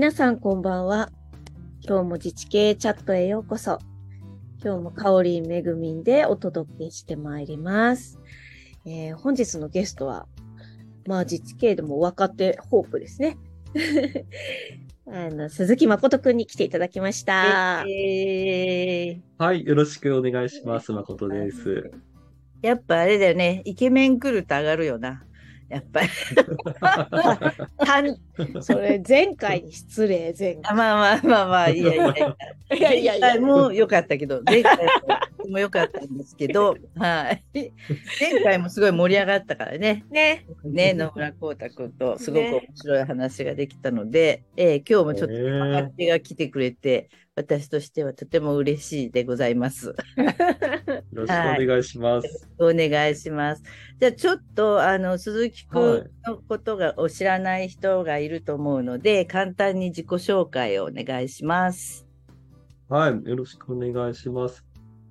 皆さんこんばんは。今日も自治系チャットへようこそ。今日もかおりんめぐみんでお届けしてまいります。えー本日のゲストは、まあ自治系でも若手ホープですね。あの、鈴木誠くんに来ていただきました。えーはい、よろしくお願いします。誠です。やっぱあれだよね。イケメン来ると上がるよな。やっぱり。た んそれ前回に失礼、前回。あまあまあまあまあ、いやいやいや。いやいやも良かったけど、前回も良かったんですけど、はい。前回もすごい盛り上がったからね。ね。ね、野村光太君とすごく面白い話ができたので、えー今日もちょっとえ若手が来てくれて、私としてはとても嬉しいでございます。よろしくお願いします。お願いします。じゃあちょっとあの鈴木くはいんのことがお知らない人がいると思うので、簡単に自己紹介をお願いします。はい、よろしくお願いします。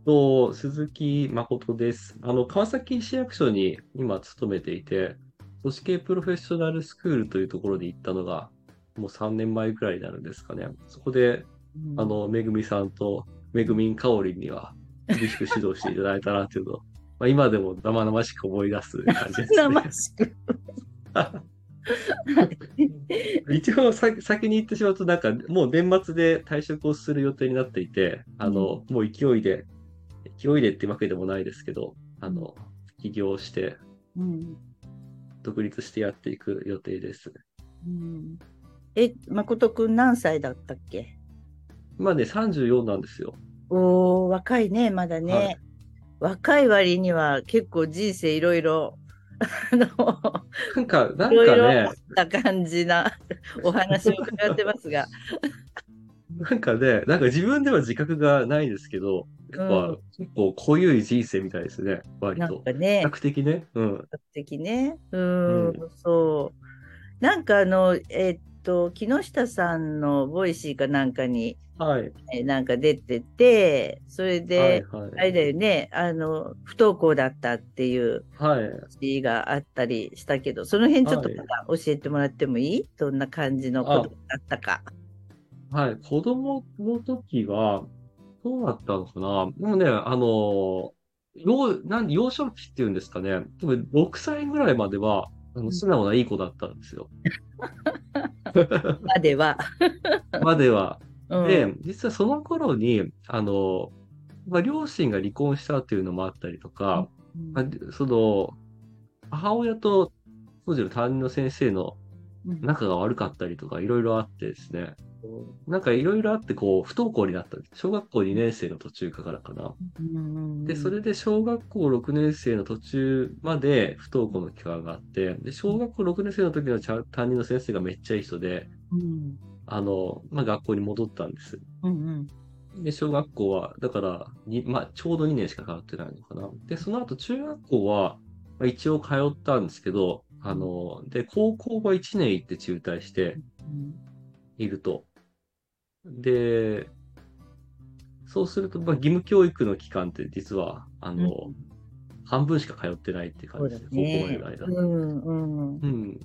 と、鈴木誠です。あの、川崎市役所に今勤めていて、組織系プロフェッショナルスクールというところで行ったのが、もう3年前くらいになるんですかね。そこで、あの、めぐみさんとめぐみんかおりんには厳しく指導していただいたなっていうのを、まあ、今でも生々しく思い出す感じです、ね。生しく。一応さ先に言ってしまうと、なんかもう年末で退職をする予定になっていて、あの、もう勢いで、勢いでってわけでもないですけど、あの、起業して、うん独立してやっていく予定です。うんえ、誠くん何歳だったっけ？今ね、34なんですよ。おー、若いね、まだね。はい若い割には結構人生いろいろ、あの、なんか、なんかねた感じな お話を伺ってますが。なんかね、なんか自分では自覚がないですけど、やっぱ、うん結構濃ゆい人生みたいですね、割なんと。かね比、較的ね。うん。比較的ね。うーん、うんそう。なんかあの、えっと、木下さんのボイシーかなんかに、はい。えなんか出てて、それで、はい、はい。あれだよね、あの、不登校だったっていうはい。話があったりしたけど、その辺ちょっとはいまた教えてもらってもいい？どんな感じのことだったか。はい、子供の時は、どうだったのかな？でもね、あの、幼、なん幼少期っていうんですかね。多分6歳ぐらいまでは、あの、素直ないい子だったんですよ。までは。までは。うんで、実はその頃に、あの、まあ、両親が離婚したっていうのもあったりとか、まあその、母親と当時の担任の先生のうん仲が悪かったりとか、いろいろあってですね。なんかいろいろあって、こう、不登校になった。小学校2年生の途中からかな。うんで、それで小学校6年生の途中まで不登校の期間があって、で、小学校6年生の時の担任の先生がめっちゃいい人で、うんあの、まあ、学校に戻ったんです。うんで、小学校は、だから、にまあ、ちょうど2年しか通ってないのかな。で、その後中学校は、まあ、一応通ったんですけど、あの、で、高校は1年行って中退してうんいると。で、そうすると、まあ、義務教育の期間って実は、あの、うん半分しか通ってないって感じですね、高校ねまでの間。うんうんうん。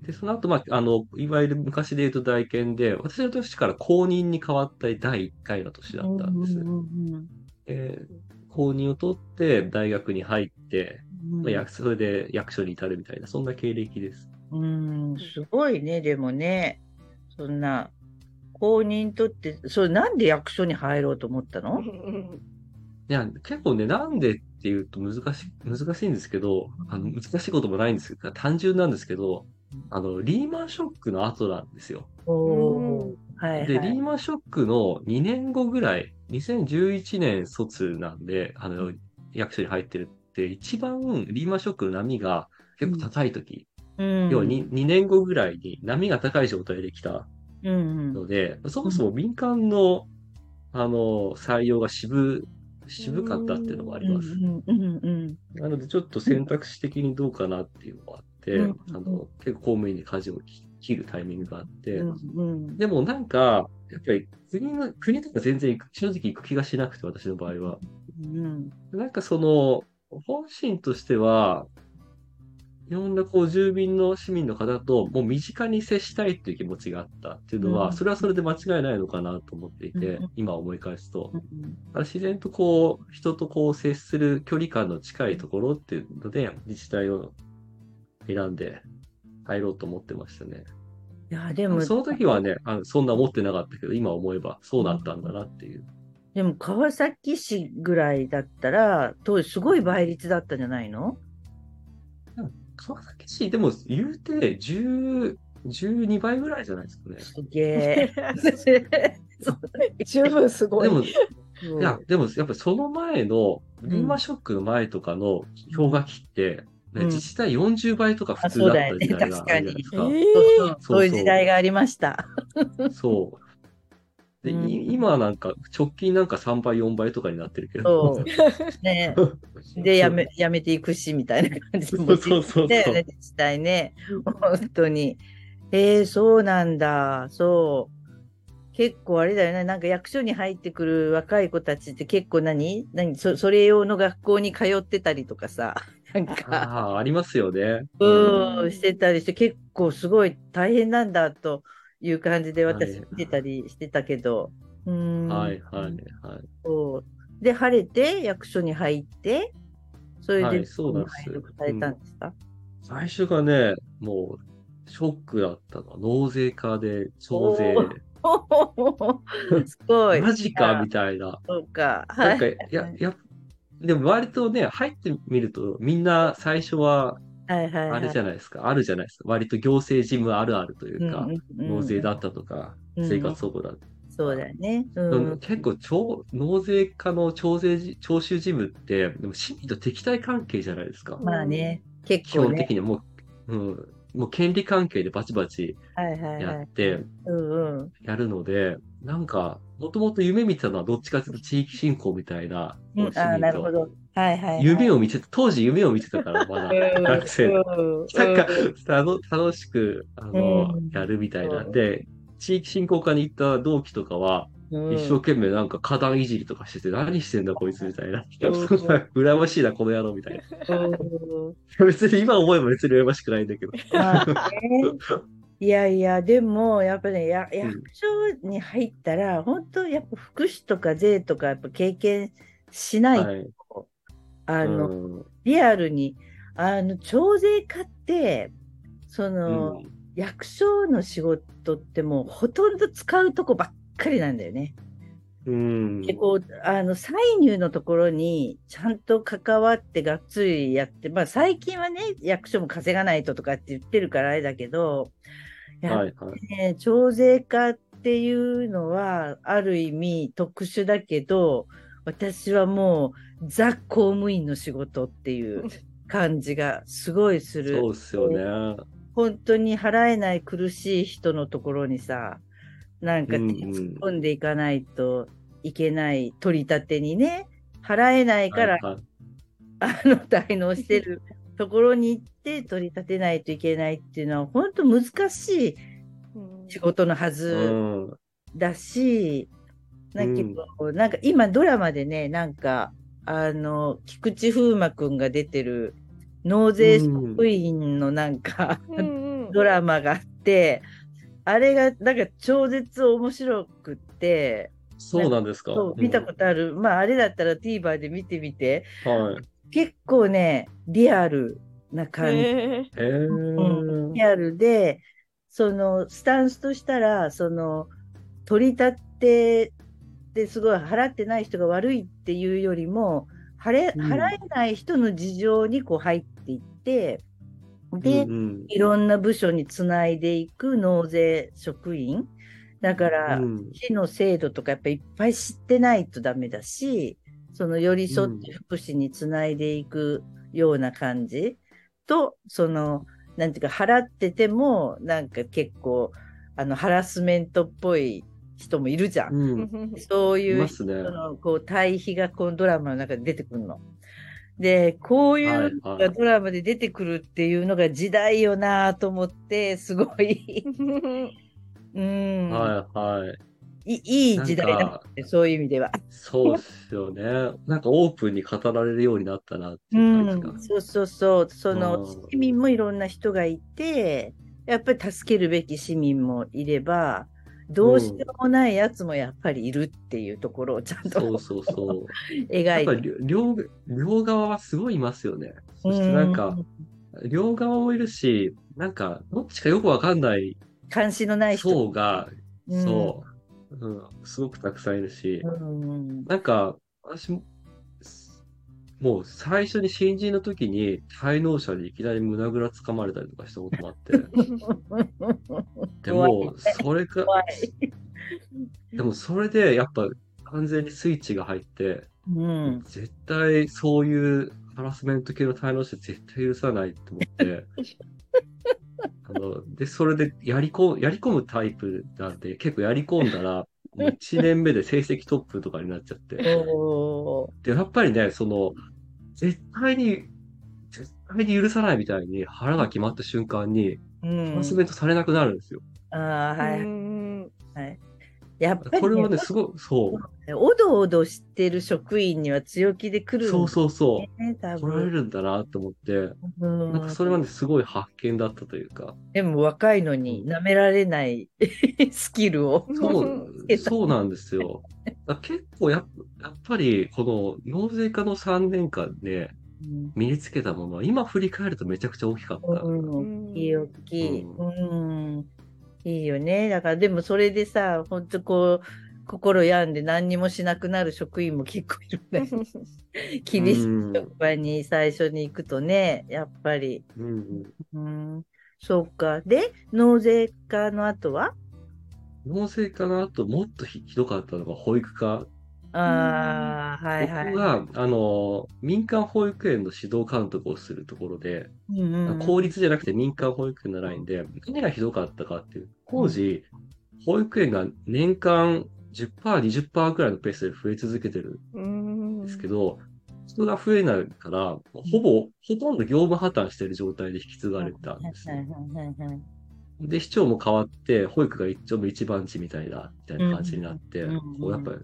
で、その後、まあ、あの、いわゆる昔で言うと大検で、私の年から公認に変わった第1回の年だったんです。うんうんえー公認を取って大学に入って、うんまあ、役それで役所に至るみたいな、そんな経歴です。うん、すごいね、でもね、そんな、公認取って、それなんで役所に入ろうと思ったの？いや、結構ね、なんでっていうと難しい、難しいんですけど、あの難しいこともないんですけど、単純なんですけど、あの、リーマンショックの後なんですよ。はいはい。で、リーマンショックの2年後ぐらい、2011年卒なんで、あの、役所に入ってるって、一番リーマンショックの波が結構高い時、うん、要は 2, 2年後ぐらいに波が高い状態で来たうんうん。ので、そもそも民間の、あの、採用が渋、渋かったっていうのもあります。うんうんうんなので、ちょっと選択肢的にどうかなっていうのがあって、うんあの、結構公務員に舵を切切るタイミングがあって、うんうん。でもなんか、やっぱり国の、国とか全然正直行く気がしなくて、私の場合は。うん。なんかその、本心としては、いろんなこう住民の市民の方ともう身近に接したいっていう気持ちがあったっていうのは、うんそれはそれで間違いないのかなと思っていて、うん今思い返すと。う自然とこう、人とこう接する距離感の近いところっていうので、自治体を選んで入ろうと思ってましたね。いや、でも、その時はね、あのそんな思ってなかったけど、今思えばそうだったんだなっていう。でも川崎市ぐらいだったら、当時すごい倍率だったんじゃないの？川崎市、でも言うて10、12倍ぐらいじゃないですかね。すげえ。十分すごい。でも、いそうや、でもやっぱその前の、リーマンショックの前とかの氷河期って、ねうん自治体40倍とか普通だった時代があるじゃないですか。そういう時代がありました。そう。で、うんい今はなんか、直近なんか3倍、4倍とかになってるけど。ね。で、やめ、やめていくし、みたいな感じそうそうそうそうだよね、自治体ね。本当に。えー、そうなんだ。そう。結構あれだよね。なんか役所に入ってくる若い子たちって結構何？何？そそれ用の学校に通ってたりとかさ。なんか、ああ、ありますよね。うん、してたりして、結構すごい大変なんだという感じではい私見てたりしてたけど。うん。はい、はい、はい。そう。で、晴れて役所に入って、それで、はいそうなんですされたんですか、最初がね、もう、ショックだったのは、納税課で、徴税お。すごい。マジかみたいな。そうか。なんか、はいいや、や、でも割とね、入ってみると、みんな最初は、はいはいはい。あれじゃないですか、あるじゃないですか。割と行政事務あるあるというか、うんうんうん納税だったとか、うん生活保護だった。そうだよね。ううんん。結構徴、納税課の徴税じ、徴収事務って、でも市民と敵対関係じゃないですか。まあね、結基構ね。本的にはもう、うん、もう権利関係でバチバチはいはいやはい。って、うんうん。やるので、なんか、もともと夢見てたのはどっちかというと地域振興みたいな、うん、市あなるほど。はいはい、はい。夢を見てた、当時夢を見てたから、まだうん学生。うんなんか、楽しく、あの、うんやるみたいなんで、地域振興課に行った同期とかは、うん一生懸命なんか花壇いじりとかしてて、何してんだこいつみたいな。ん 羨ましいな、この野郎みたいうんな。別に今思えば別に羨ましくないんだけど。いやいや、でも、やっぱね、や 役所に入ったら、本当、やっぱ福祉とか税とか、やっぱ経験しない。あの、うんリアルに、あの、徴税課って、その、うん役所の仕事ってもうほとんど使うとこばっかりなんだよね。うん。で、こう、あの、歳入のところにちゃんと関わってがっつりやって、まあ最近はね、役所も稼がないととかって言ってるからあれだけど、やっはいはい。ね、徴税課っていうのは、ある意味特殊だけど、私はもう、ザ公務員の仕事っていう感じがすごいする。そうっすよね。本当に払えない苦しい人のところにさ、なんか突っ込んでいかないといけない、取り立てにね、払えないから、はいはいあの、滞納してるところに行って取り立てないといけないっていうのは、本当難しい仕事のはずうん。だけど、なんか今ドラマでね、なんか、あの、菊池風磨くんが出てる納税職員のなんか、ドラマがあって、あれがなんか超絶面白くって、そうなんですか？そう見たことある、まああれだったら TVer で見てみて、とはい。結構ね、リアルな感じ。え。うんリアルで、そのスタンスとしたら、その取り立てですごい払ってない人が悪いっていうよりも、払えうん。払えない人の事情にこう入っていって、で、うんうん。いろんな部署につないでいく納税職員。だから、うん。市の制度とかやっぱいっぱい知ってないとダメだし、その寄り添って福祉につないでいくような感じ。と、その、なんていうか、払ってても、なんか結構、あの、ハラスメントっぽい人もいるじゃん。うん。そういいう人。の、こう、対比がこのドラマの中で出てくるの。で、こういうのがドラマで出てくるっていうのが時代よなと思って、すごい、うん、はいはい。いいい時代だそういう意味では。そうっすよね。なんかオープンに語られるようになったなってういう感じが。ん、そうそうそう。そのうん市民もいろんな人がいて、やっぱり助けるべき市民もいれば、どうしようもないやつもやっぱりいるっていうところをちゃんとそうそうそう。やっぱ描いて。り両両側はすごいいますよね。そしてなんか、両側もいるし、なんか、どっちかよくわかんない関心のない人。層が、うんそう、うん、すごくたくさんいるし、うんなんか、私も、もう最初に新人の時に滞納者にいきなり胸ぐらつかまれたりとかしたこともあって、でも、それか。でもそれでやっぱ完全にスイッチが入って、うん。絶対そういうハラスメント系の滞納者絶対許さないと思って、あの、で、それでやりこ、やり込むタイプなんで、結構やり込んだら、もう1年目で成績トップとかになっちゃって。で、やっぱりね、その、絶対に、絶対に許さないみたいに腹が決まった瞬間に、うんハラスメントされなくなるんですよ。ああ、はい、うんはい。やっぱり、ね、これはね、すごい、そう、おどおどしてる職員には強気で来るんそうそうそう、来られ分。るんだなと思って、うんなんかそれはね、すごい発見だったというか、でも若いのに舐められない スキルを。そうそうなんですよ。結構やっやっぱり、この納税課の3年間でうん身につけたものは、今振り返るとめちゃくちゃ大きかった。うん、いい大きい、ううん。いいよね。だからでもそれでさ、本当こう、心病んで何にもしなくなる職員も結構いるんだよ。厳しいうん職場に最初に行くとね、やっぱり。うんうん、そうか。で、納税課の後は？納税課の後、もっとひひどかったのが保育課。ああ、はいはい。僕が、あの、民間保育園の指導監督をするところで、うんうん公立じゃなくて民間保育園のラインで、何がひどかったかっていう、当時、保育園が年間10%、20%くらいのペースで増え続けてるうん。んですけど、人が増えないから、ほぼ、ほとんど業務破綻してる状態で引き継がれたんですで、市長も変わって、保育が一丁目一番地みたいな、みたいな感じになって、うんこうやっぱり、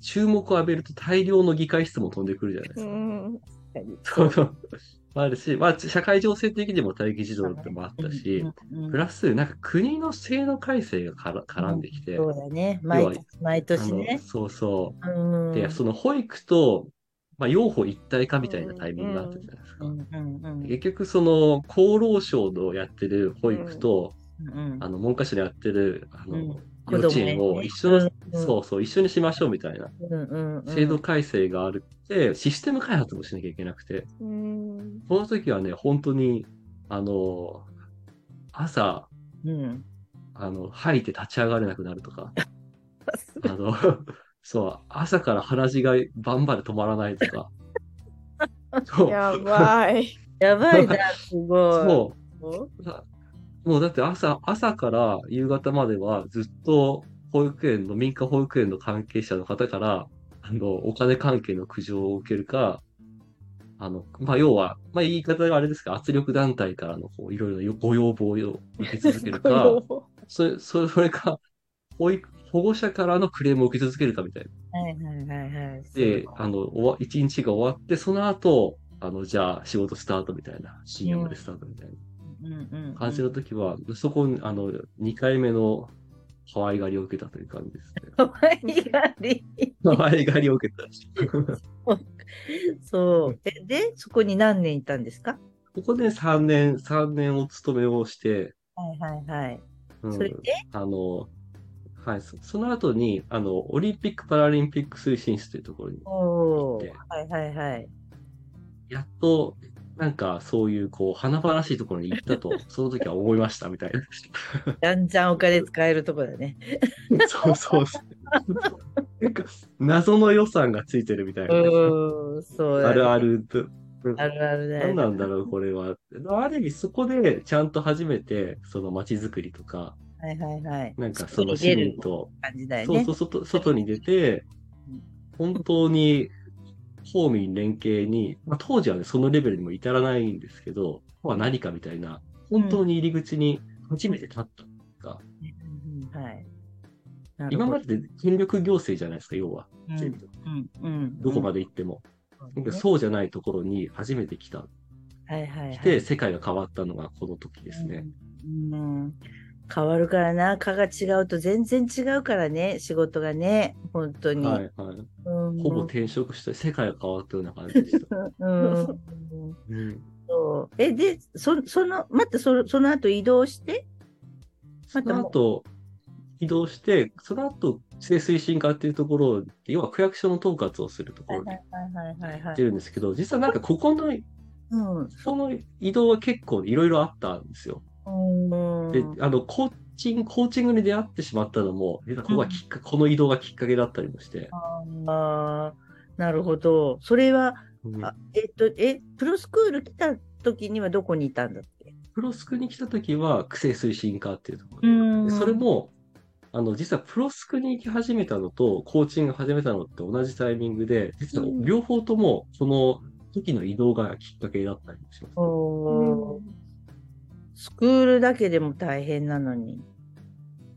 注目を浴びると大量の議会室も飛んでくるじゃないですか。うんそうそう。あるし、まあ、社会情勢的にも待機児童ってもあったし、プラス、なんか国の制度改正がから絡んできて、そうだね。毎年毎年ね。そうそうう。んで、その保育と、まあ、養護一体化みたいなタイミングがあったじゃないですか。結局、その、厚労省のやってる保育と、うんあの、文科省のやってる、あの、うん幼稚園を一緒の、うん。そうそう、一緒にしましょうみたいな。うんうんうん。制度改正があるって、システム開発もしなきゃいけなくて、うん。その時はね、本当に、あの、朝、うん。あの、吐いて立ち上がれなくなるとか、あの、そう、朝から鼻血がバンバンで止まらないとか、やばい。やばいな、すごい。そう、だもうだって朝、朝から夕方まではずっと保育園の、民間保育園の関係者の方から、あの、お金関係の苦情を受けるか、あの、まあ、要は、まあ、言い方があれですか、圧力団体からの、こう、いろいろなご要望を受け続けるか、それ、それそれか、保育、保護者からのクレームを受け続けるかみたいな。はいはいはいはい。で、あの、一日が終わって、その後、あの、じゃあ仕事スタートみたいな、深夜までスタートみたいなうん感じの時は、そこに、あの、2回目の可愛がりを受けたという感じですね。可愛がり。可愛がりを受けた。そう。えで、そこに何年いたんですか？ここで3年、3年お勤めをして、はいはいはい。うんそれで？あの、はい、そその後に、あの、オリンピック・パラリンピック推進室というところに、おーではいはいはい。やっと、なんか、そういう、こう、華々しいところに行ったと、その時は思いました、みたいな。じゃんじゃんお金使えるとこだね。そうそうそう。なんか、謎の予算がついてるみたいな。うん、そうだねあるあると。あるあるだよ何なんだろう、これは。ある意味、そこでちゃんと初めて、その街づくりとか、はいはいはい。なんかその市民と、ね。そうそう、外、外に出て、本当に、公民連携に、まあ、当時はね、そのレベルにも至らないんですけど、まあ何かみたいな、本当に入り口に初めて立ったう今までで権力行政じゃないですか、要は。うんうんうんどこまで行っても。なんかそそうじゃないところに初めて来た。うはいはいはい。で、世界が変わったのがこの時ですね。うん。うん変わるからな、科が違うと全然違うからね、仕事がね、本当に。はいはい。うん。ほぼ転職して世界が変わったような感じでした。うん。うん、そう。え、で、そその、またそその後移動して、その後、移動して、その後、規制推進課っていうところ、要は区役所の統括をするところに行ってるんですけど、実はなんかここの、うん。その移動は結構いろいろあったんですよ。うん。で、あの、コーチング、コーチングに出会ってしまったのも、実はここがきっか、この移動がきっかけだったりもして。ああ、なるほど。それは、うんあえっと、え、プロスクール来た時にはどこにいたんだっけ？プロスクに来た時は、区政推進課っていうところんで、それも、あの、実はプロスクに行き始めたのと、コーチング始めたのって同じタイミングで、実は両方とも、その時の移動がきっかけだったりもします。おースクールだけでも大変なのに、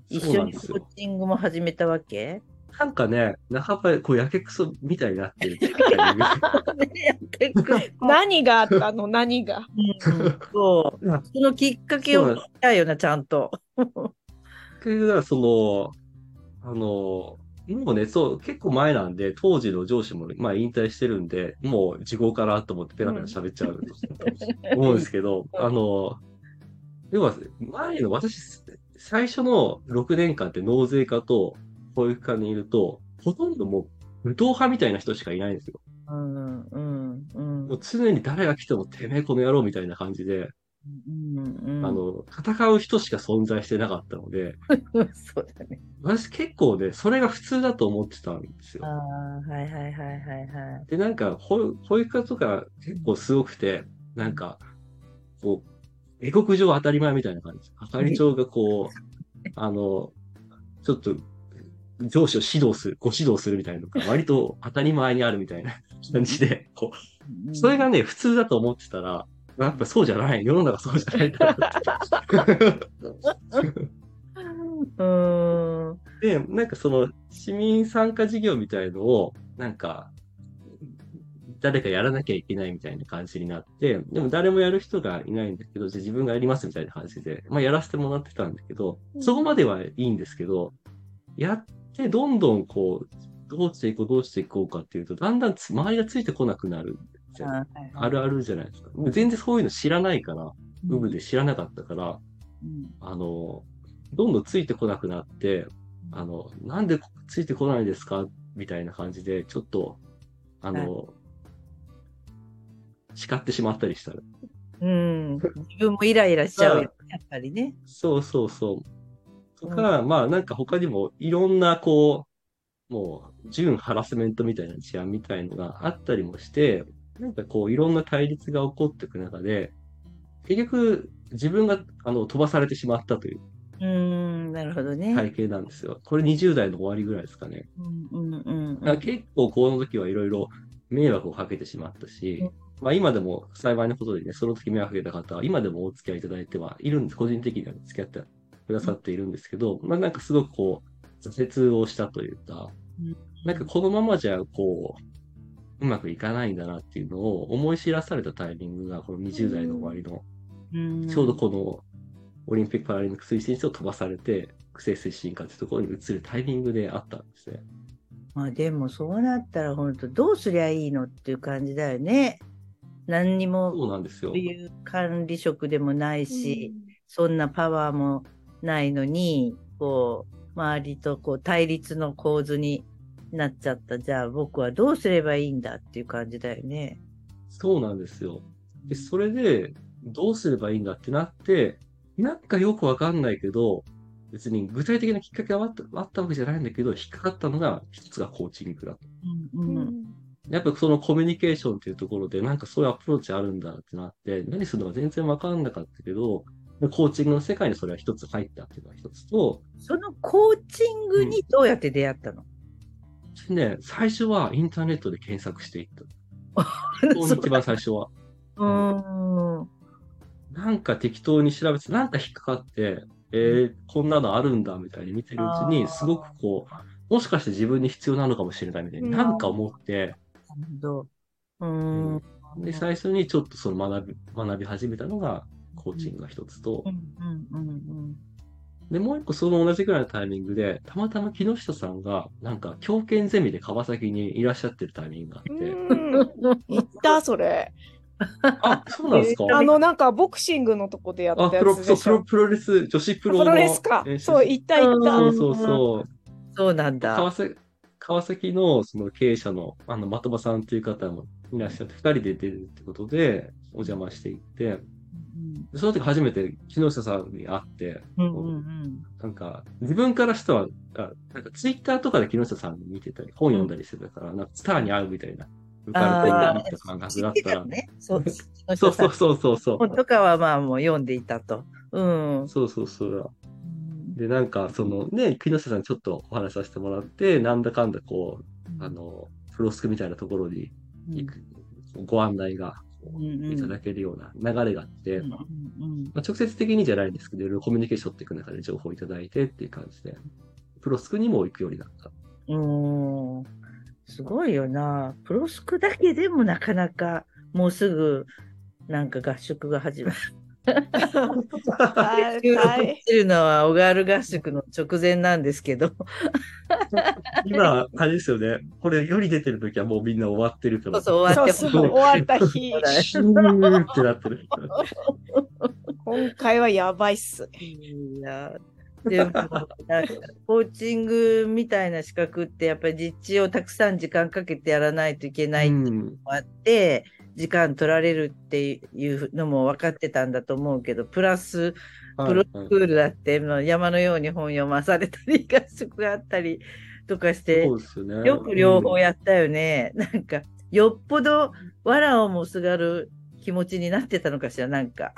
一緒にコーチングも始めたわけ？なんかね、半ばこう、やけくそみたいになってる 何があったの？何が？うん。そう。そのきっかけを聞きたいよな、ちゃんと。結局だからその、あの、もうね、そう、結構前なんで、当時の上司も、まあ引退してるんで、もう時効かなと思ってペラペラ喋っちゃうと思うんですけど、あの、要は、前の私、最初の6年間って納税課と保育課にいると、ほとんどもう、武闘派みたいな人しかいないんですよ。うん、うん、うん。もう常に誰が来ても、てめえこの野郎みたいな感じで、うん、うん。あ、の、戦う人しか存在してなかったので、そうだね。私結構ね、それが普通だと思ってたんですよあ。あ、はいはいはいはいはい。で、なんか、保保育課とか結構すごくて、なんか、こう、英国上当たり前みたいな感じ。係長がこう、あの、ちょっと、上司を指導する、ご指導するみたいなのが割と当たり前にあるみたいな感じで、こう、それがね、普通だと思ってたら、やっぱそうじゃない。世の中そうじゃない。で、なんかその市民参加事業みたいのを、なんか、誰かやらなきゃいけないみたいな感じになって、でも誰もやる人がいないんだけど、じゃあ自分がやりますみたいな感じで、まあやらせてもらってたんだけど、そこまではいいんですけど、やってどんどんこう、どうしていこう、どうしていこうかっていうと、だんだんつ周りがついてこなくなる。あはい。あるあるじゃないですか。全然そういうの知らないから、部分で知らなかったから、うん。あの、どんどんついてこなくなって、あの、なんでついてこないですか？みたいな感じで、ちょっと、あの、叱ってしまったりしたら。うん。自分もイライラしちゃうよ、やっぱりね。そうそうそう。とか、まあなんか他にもいろんなこう、もう、純ハラスメントみたいな事案みたいのがあったりもして、なんかこういろんな対立が起こっていく中で、結局自分があの飛ばされてしまったといううーん、なるほどね。体系なんですよ。これ20代の終わりぐらいですかね。うんうんうんだから結構この時はいろいろ迷惑をかけてしまったし、まあ今でも幸いなことでね、その時迷惑かけた方は今でもお付き合いいただいてはいるんです。個人的には付き合ってくださっているんですけど、まあなんかすごくこう、挫折をしたというかうん、なんかこのままじゃこう、うまくいかないんだなっていうのを思い知らされたタイミングがこの20代の終わりの、うんちょうどこのオリンピック・パラリンピック推進室を飛ばされて、区政推進課っていうところに移るタイミングであったんですね。まあでもそうなったら本当どうすりゃいいのっていう感じだよね。何にもそうなんですよそう。いう管理職でもないし、そんなパワーもないのに、こう、周りとこう対立の構図になっちゃった。じゃあ僕はどうすればいいんだっていう感じだよね。そうなんですよ。で、それで、どうすればいいんだってなって、なんかよくわかんないけど、別に具体的なきっかけがあったあったわけじゃないんだけど、引っかかったのが、一つがコーチングだと。うんうんやっぱそのコミュニケーションっていうところで、なんかそういうアプローチあるんだってなって、何するのか全然わかんなかったけど、コーチングの世界にそれは一つ入ったっていうのが一つと、そのコーチングにどうやって出会ったの、ね、最初はインターネットで検索していった。一番最初は。うーん。なんか適当に調べて、なんか引っかかって、えー、こんなのあるんだみたいに見てるうちに、すごくこう、もしかして自分に必要なのかもしれないみたいになんか思って、なるほど。うん。で、最初にちょっとその学び、学び始めたのが、コーチングが一つとう、んうんうんで、もう一個その同じぐらいのタイミングで、たまたま木下さんが、なんか、狂犬ゼミで川崎にいらっしゃってるタイミングがあって、うん。言った、それ。あ、そうなんですか？あの、なんか、ボクシングのとこでやったやつでしょ？プロ、プロレス、女子プロプの。ロレスか。そう、言った言った。そうそうそう。そうなんだ。川崎、川崎のその経営者の、あの、的場さんという方もいらっしゃって、二人で出るってことで、お邪魔していって、その時初めて木下さんに会って、うんうんうんなんか、自分からしては、あなんかツイッターとかで木下さん見てたり、本読んだりしてたから、なんかスターに会うみたいな、浮かれてるみたいな感覚だったら、ね。そうそうそうそうそうそう。本とかはまあもう読んでいたと。うん。そうそうそう。で、なんか、そのね、木下さんにちょっとお話しさせてもらって、なんだかんだこう、あの、フロスクみたいなところに行く、ご案内がうんうんいただけるような流れがあって、うんうんまあ、直接的にじゃないんですけど、いろいろコミュニケーションっていく中で情報をいただいてっていう感じで、プロスクにも行くようになった。うん。うんすごいよな。プロスクだけでもなかなかもうすぐなんか合宿が始まる。大収録大してるのは小川合宿の直前なんですけど、今、あれですよね。これ、より出てる時はもうみんな終わってるから。そうそう終わって終わった日シューってなってる。今回はやばいっす。いや、でも、コーチングみたいな資格って、やっぱり実地をたくさん時間かけてやらないといけないっていうのもあって、時間取られるっていうのも分かってたんだと思うけど、プラス、プロスクールだって、まあ山のように本読まされたり、合宿があったりとかしてそ、うですよね。よく両方うんやったよね。なんか、よっぽど藁をもすがる気持ちになってたのかしら、なんか。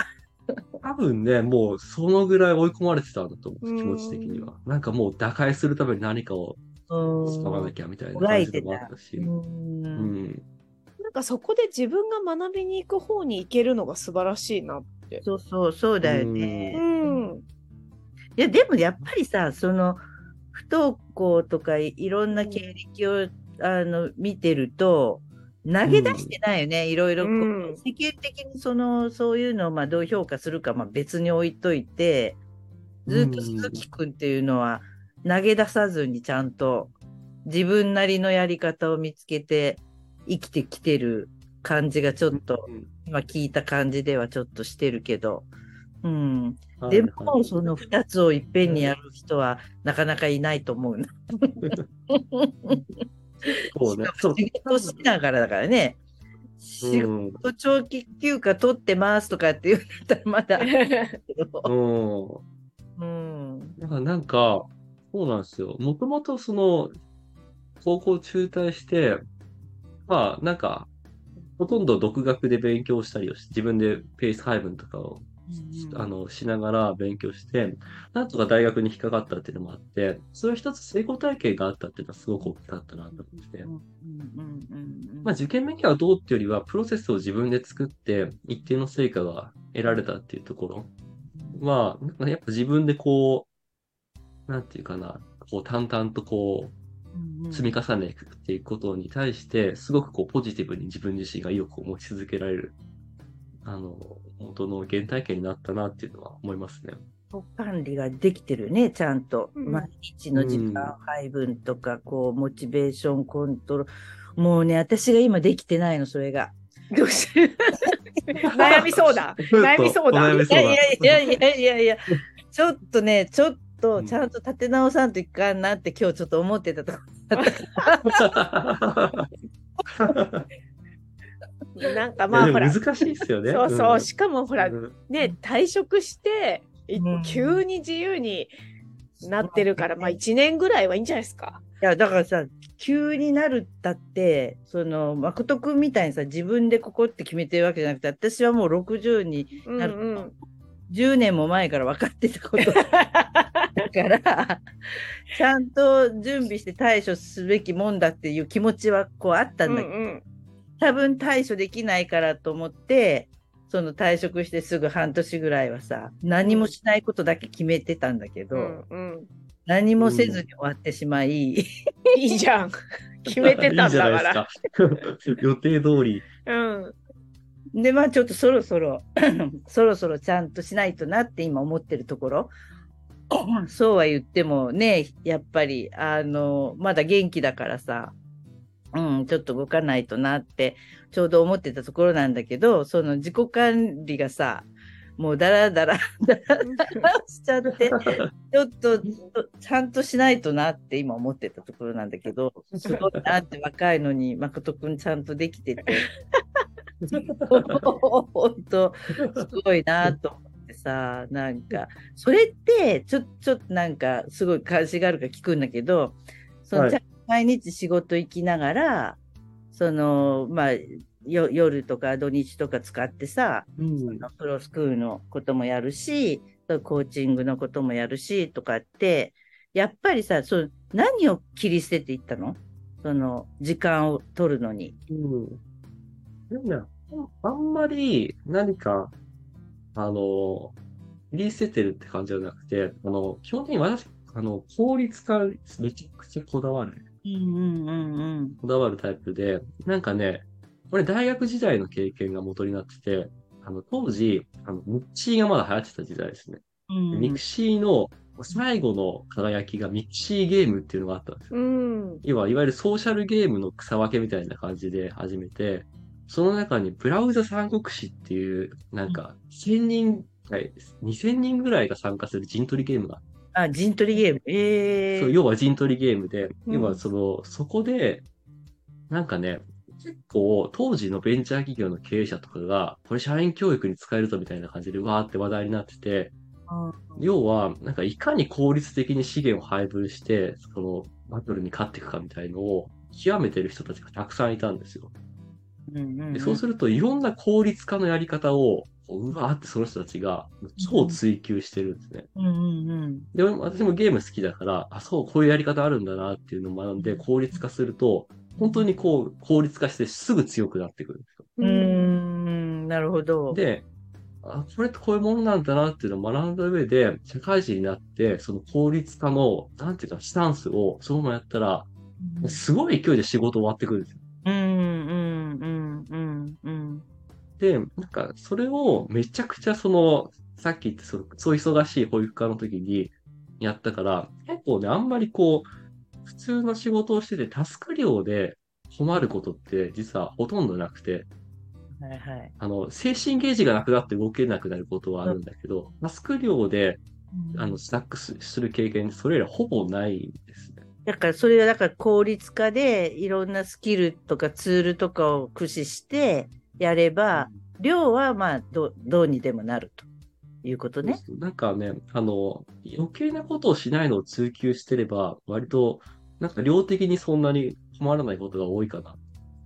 多分ね、もうそのぐらい追い込まれてたんだと思う、うん気持ち的には。なんかもう打開するために何かを使わなきゃみたいな感じでもあったし。ううんん。なんかそこで自分が学びに行く方に行けるのが素晴らしいなって。そうそう、そうだようね。ん。いや、でもやっぱりさ、その、不登校とかいいろんな経歴を、あの見てると、投げ出してないよね、いろいろ世間的にその、そういうのをまあどう評価するか、まあ、別に置いといて、ずっと鈴木くんっていうのは投げ出さずにちゃんと自分なりのやり方を見つけて生きてきてる感じがちょっと、今聞いた感じではちょっとしてるけど、うん。でも、その2つをいっぺんにやる人はなかなかいないと思うな。そうね。そう。仕事しながらだからね。仕うん。事長期休暇取ってますとかって言うんだったらまだ。うん。うん。だからなんか、そうなんですよ。もともとその、高校中退して、まあなんか、ほとんど独学で勉強したりをし、自分でペース配分とかを、あの、しながら勉強して、なんとか大学に引っかかったっていうのもあって、それ一つ成功体験があったっていうのはすごく大きかったなと思って。まあ受験勉強はどうっていうよりは、プロセスを自分で作って、一定の成果が得られたっていうところ。まあ、やっぱ自分でこう、なんていうかな、こう淡々とこう、積み重ねていくことに対して、すごくこうポジティブに自分自身が意欲を持ち続けられる、あの、本当の原体験になったなっていうのは思いますね。管理ができてるね、ちゃんと。うん毎日の時間配分とか、こう、モチベーションコントロール。もうね、私が今できてないの、それが。どうし 悩みそうだ。悩みそうだ。お悩みそうだいやいやいやいやいやいや、ちょっとね、ちょっうんとちゃんと立て直さんといかんなって今日ちょっと思ってたとこなんかまあほら、難しいですよね。そうそう、ん。しかもほら、うん。ね、退職して、いうん。急に自由になってるから、まあ1年ぐらいはいいんじゃないですか。いや、だからさ、急になるったって、その、誠くんみたいにさ、自分でここって決めてるわけじゃなくて、私はもう60にうんなるうん。10年も前から分かってたこと。だから、ちゃんと準備して対処すべきもんだっていう気持ちはこうあったんだけど、うんうん多分対処できないからと思って、その退職してすぐ半年ぐらいはさ、何もしないことだけ決めてたんだけど、うんうん。何もせずに終わってしまい、いいじゃん。決めてたんだから。ないですか。予定通り。うん。で、まあちょっとそろそろ、そろそろちゃんとしないとなって今思ってるところ。そうは言ってもね、やっぱり、あの、まだ元気だからさ、うん、ちょっと動かないとなって、ちょうど思ってたところなんだけど、その自己管理がさ、もうだらだら、だらだらしちゃって、ちょっと、ちゃんとしないとなって今思ってたところなんだけど、すごいなって若いのに、誠くんちゃんとできてて、本当、すごいなと思ってさ、なんか、それって、ちょ、ちょっとなんか、すごい関心があるか聞くんだけど、その、はい。ちゃんと毎日仕事行きながら、その、まあ、よ夜とか土日とか使ってさ、うん。プロスクールのこともやるし、コーチングのこともやるし、とかって、やっぱりさ、そう何を切り捨てていったの？その、時間を取るのに。うん。でもね、あんまり何か、あの、切り捨ててるって感じじゃなくて、あの、基本的に私、あの、効率化めちゃくちゃこだわる。うんうんうんうん。こだわるタイプで、なんかね、これ大学時代の経験が元になってて、あの、当時、あの、ミクシーがまだ流行ってた時代ですね。うんミクシーの最後の輝きがミクシーゲームっていうのがあったんですよ。うん。要は、いわゆるソーシャルゲームの草分けみたいな感じで始めて、その中にブラウザ三国志っていう、なんか、1000人、はい、2000人ぐらいが参加する陣取りゲームがあってあ、陣取りゲーム。ええそう、要は陣取りゲームで、うん。要はその、そこで、なんかね、結構、当時のベンチャー企業の経営者とかが、これ社員教育に使えるとみたいな感じで、わーって話題になってて、要は、なんかいかに効率的に資源を配分して、その、バトルに勝っていくかみたいのを、極めてる人たちがたくさんいたんですよ。うんうんでそうすると、いろんな効率化のやり方を、こううわーってその人たちが超追求してるんですね。うんうんうんで、私もゲーム好きだから、あ、そう、こういうやり方あるんだなっていうのを学んで効率化すると、本当にこう、効率化してすぐ強くなってくるんですよ。うーん、なるほど。で、あ、これってこういうものなんだなっていうのを学んだ上で、社会人になって、その効率化の、なんていうか、スタンスをそのままやったら、すごい勢いで仕事終わってくるんですよ。で、なんか、それをめちゃくちゃその、さっき言ってその、そう忙しい保育課の時にやったから、結構ね、あんまりこう、普通の仕事をしてて、タスク量で困ることって実はほとんどなくて、はいはい。あの、精神ゲージがなくなって動けなくなることはあるんだけど、タスク量で、あの、スタックすする経験、それらほぼないんですね。だからそれはだから効率化でいろんなスキルとかツールとかを駆使してやれば、量はまあどどうにでもなるということね。なんかね、あの、余計なことをしないのを追求してれば、割と、なんか量的にそんなに困らないことが多いかな。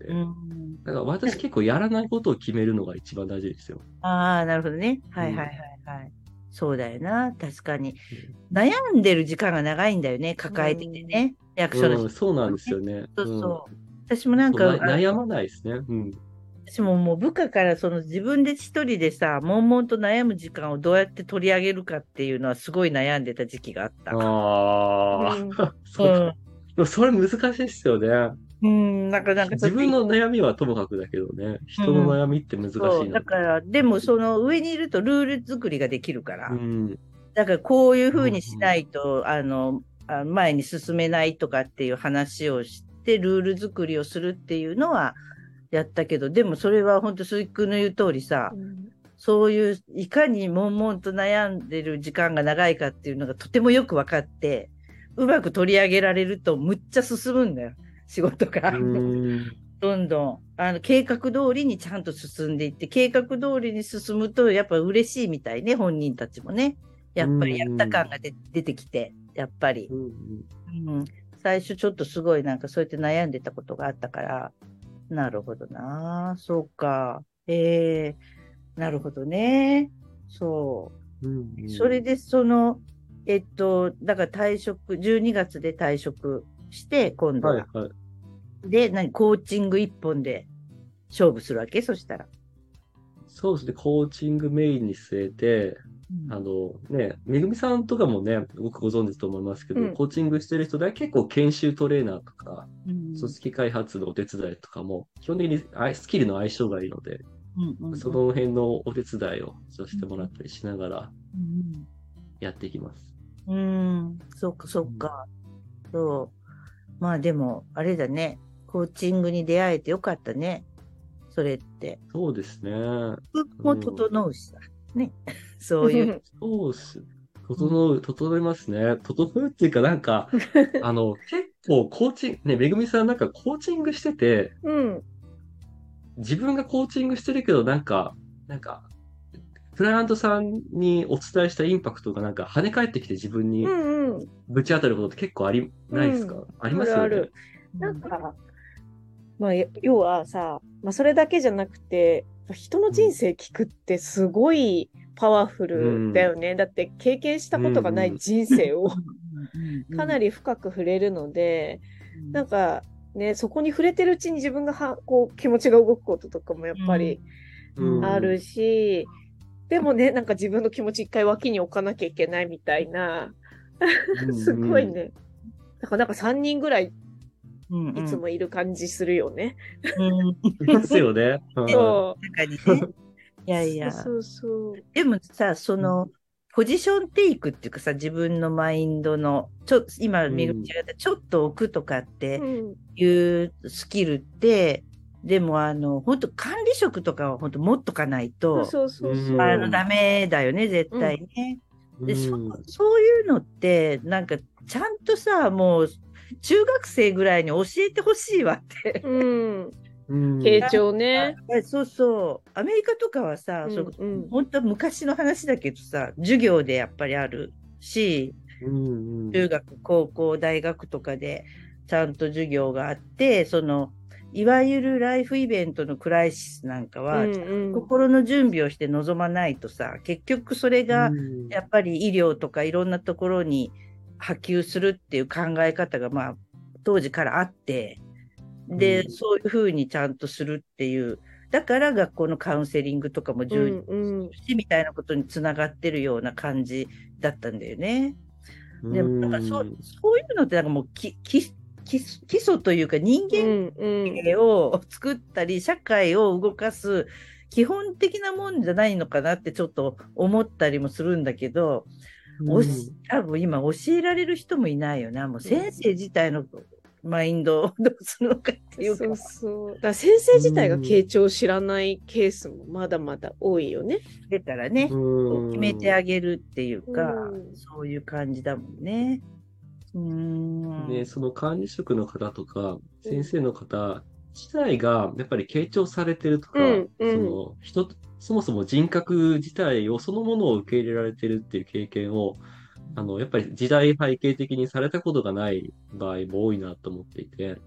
うん、だから私結構やらないことを決めるのが一番大事ですよ。ああ、なるほどね。はいはいはいはい。そうだよな、確かに。悩んでる時間が長いんだよね、抱えててね。役所の人うん、そうなんですよね。そうそううん私もなんか、悩まないですね。うん。私ももう部下からその自分で一人でさ、悶々と悩む時間をどうやって取り上げるかっていうのはすごい悩んでた時期があった。ああ、うん。そうそれ難しいですよね。うん、なんかなんか自分の悩みはともかくだけどね、人の悩みって難しいうだから、でもその上にいるとルール作りができるから、うん。だからこういうふうにしないと、あの、あ前に進めないとかっていう話をして、ルール作りをするっていうのはやったけど、でもそれは本当鈴木君の言う通りさ、そういういかに悶々と悩んでる時間が長いかっていうのがとてもよく分かって、うまく取り上げられるとむっちゃ進むんだよ、仕事が。うん。どんどんあの計画通りにちゃんと進んでいって、計画通りに進むとやっぱ嬉しいみたいね、本人たちもね。やっぱりやった感が出出てきて、やっぱり、うんうん。最初ちょっとすごいなんかそうやって悩んでたことがあったから、なるほどな。そうか。ええなるほどね。そう。うんそれでその、えっと、だから退職、12月で退職して、今度は。はいはい。で、何、コーチング一本で勝負するわけ？そしたら。そうですね、コーチングメインに据えて、あのね、めぐみさんとかもね、よくご存知と思いますけど、うんコーチングしてる人で結構研修トレーナーとか、うん組織開発のお手伝いとかも、基本的にあスキルの相性がいいので、うんうんその辺のお手伝いをさせてもらったりしながらうんやっていきます。うん、うんそっかそっか。そう。まあでも、あれだね。コーチングに出会えてよかったね。それって。そうですね。服も整うしさ。ね。そういう。そうっす。整う、整いますね。整うっていうか、なんか、あの、結構コーチング、ね、めぐみさんなんかコーチングしてて、うん。自分がコーチングしてるけど、なんか、なんか、クライアントさんにお伝えしたインパクトがなんか跳ね返ってきて自分にうんうん。ぶち当たることって結構あり、ないですか、うんあります？よね。あるあるなんか、まあ、要はさ、まあ、それだけじゃなくて、人の人生聞くってすごいパワフルだよね。だって経験したことがない人生をかなり、り深く触れるので、なんかね、そこに触れてるうちに自分がはこう気持ちが動くこととかもやっぱりうんあるし、でもね、なんか自分の気持ち一回脇に置かなきゃいけないみたいな、すごい。ね。だからなんか3人ぐらいうんうん、いつもいる感じするよね。うん。いますよね。うんそ中に ね。いやう。いや。そうそう。でもさ、その、ポジションテイクっていうかさ、自分のマインドの、ちょ今、うんめぐみちゃんが言ったちょっと置くとかってうんいうスキルって、でもあの、本当管理職とかは本当持っとかないと、そうそうそう。うんあの、ダメだよね、絶対ね。で、そうんそういうのって、なんか、ちゃんとさ、もう、中学生ぐらいに教えてほしいわって。うん。うん。傾聴ね。えそうそう。アメリカとかはさ、うん。そううん。本当昔の話だけどさ、授業でやっぱりあるし、うんうん。中学、高校、大学とかでちゃんと授業があって、その、いわゆるライフイベントのクライシスなんかは、うんうん。心の準備をして臨まないとさ、結局それがうん。やっぱり医療とかいろんなところに波及するっていう考え方が、まあ、当時からあって、で、うん。そういうふうにちゃんとするっていう、だから学校のカウンセリングとかもう充んうん。実しみたいなことにつながってるような感じだったんだよね。でも、なんかそうそういうのってなんかもうききき基礎というか人う間を作ったり、社会を動かす基本的なもんじゃないのかなってちょっと思ったりもするんだけど、おし多分今教えられる人もいないよな。もう先生自体のマインドをどうするのかっていうか。そうそう。だから先生自体が傾聴を知らないケースもまだまだ多いよね。出たらね、うん決めてあげるっていうか、うんそういう感じだもんね。うーん。ね、その管理職の方とか、先生の方自体がやっぱり傾聴されてるとか、うんうんその人、そもそも人格自体をそのものを受け入れられてるっていう経験を、あの、やっぱり時代背景的にされたことがない場合も多いなと思っていて、